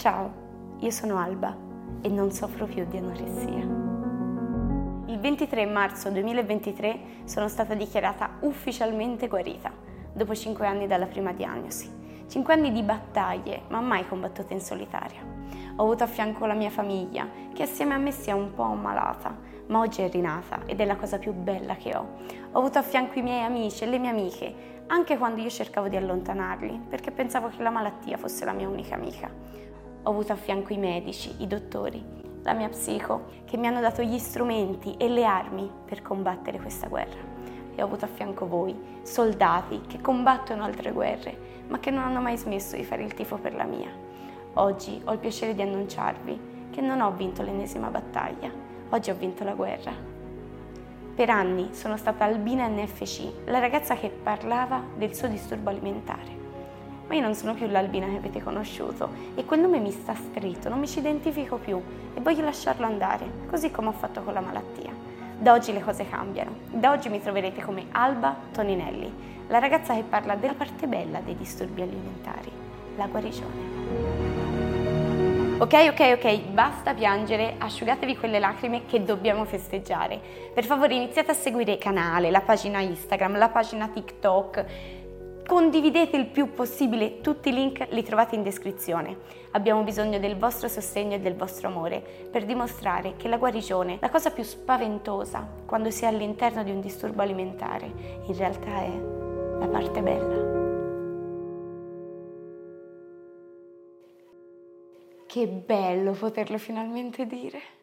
Ciao, io sono Alba e non soffro più di anoressia. Il 23 marzo 2023 sono stata dichiarata ufficialmente guarita, dopo 5 anni dalla prima diagnosi. 5 anni di battaglie, ma mai combattute in solitaria. Ho avuto a fianco la mia famiglia, che assieme a me si è un po' ammalata, ma oggi è rinata ed è la cosa più bella che ho. Ho avuto a fianco i miei amici e le mie amiche, anche quando io cercavo di allontanarli, perché pensavo che la malattia fosse la mia unica amica. Ho avuto a fianco i medici, i dottori, la mia psico, che mi hanno dato gli strumenti e le armi per combattere questa guerra. E ho avuto a fianco voi, soldati che combattono altre guerre, ma che non hanno mai smesso di fare il tifo per la mia. Oggi ho il piacere di annunciarvi che non ho vinto l'ennesima battaglia, oggi ho vinto la guerra. Per anni sono stata Albina NFC, la ragazza che parlava del suo disturbo alimentare ma io non sono più l'Albina che avete conosciuto e quel nome mi sta scritto, non mi ci identifico più e voglio lasciarlo andare, così come ho fatto con la malattia. Da oggi le cose cambiano. Da oggi mi troverete come Alba Toninelli, la ragazza che parla della parte bella dei disturbi alimentari, la guarigione. Ok, ok, ok, basta piangere, asciugatevi quelle lacrime che dobbiamo festeggiare. Per favore iniziate a seguire il canale, la pagina Instagram, la pagina TikTok Condividete il più possibile, tutti i link li trovate in descrizione. Abbiamo bisogno del vostro sostegno e del vostro amore per dimostrare che la guarigione, la cosa più spaventosa quando si è all'interno di un disturbo alimentare, in realtà è la parte bella. Che bello poterlo finalmente dire.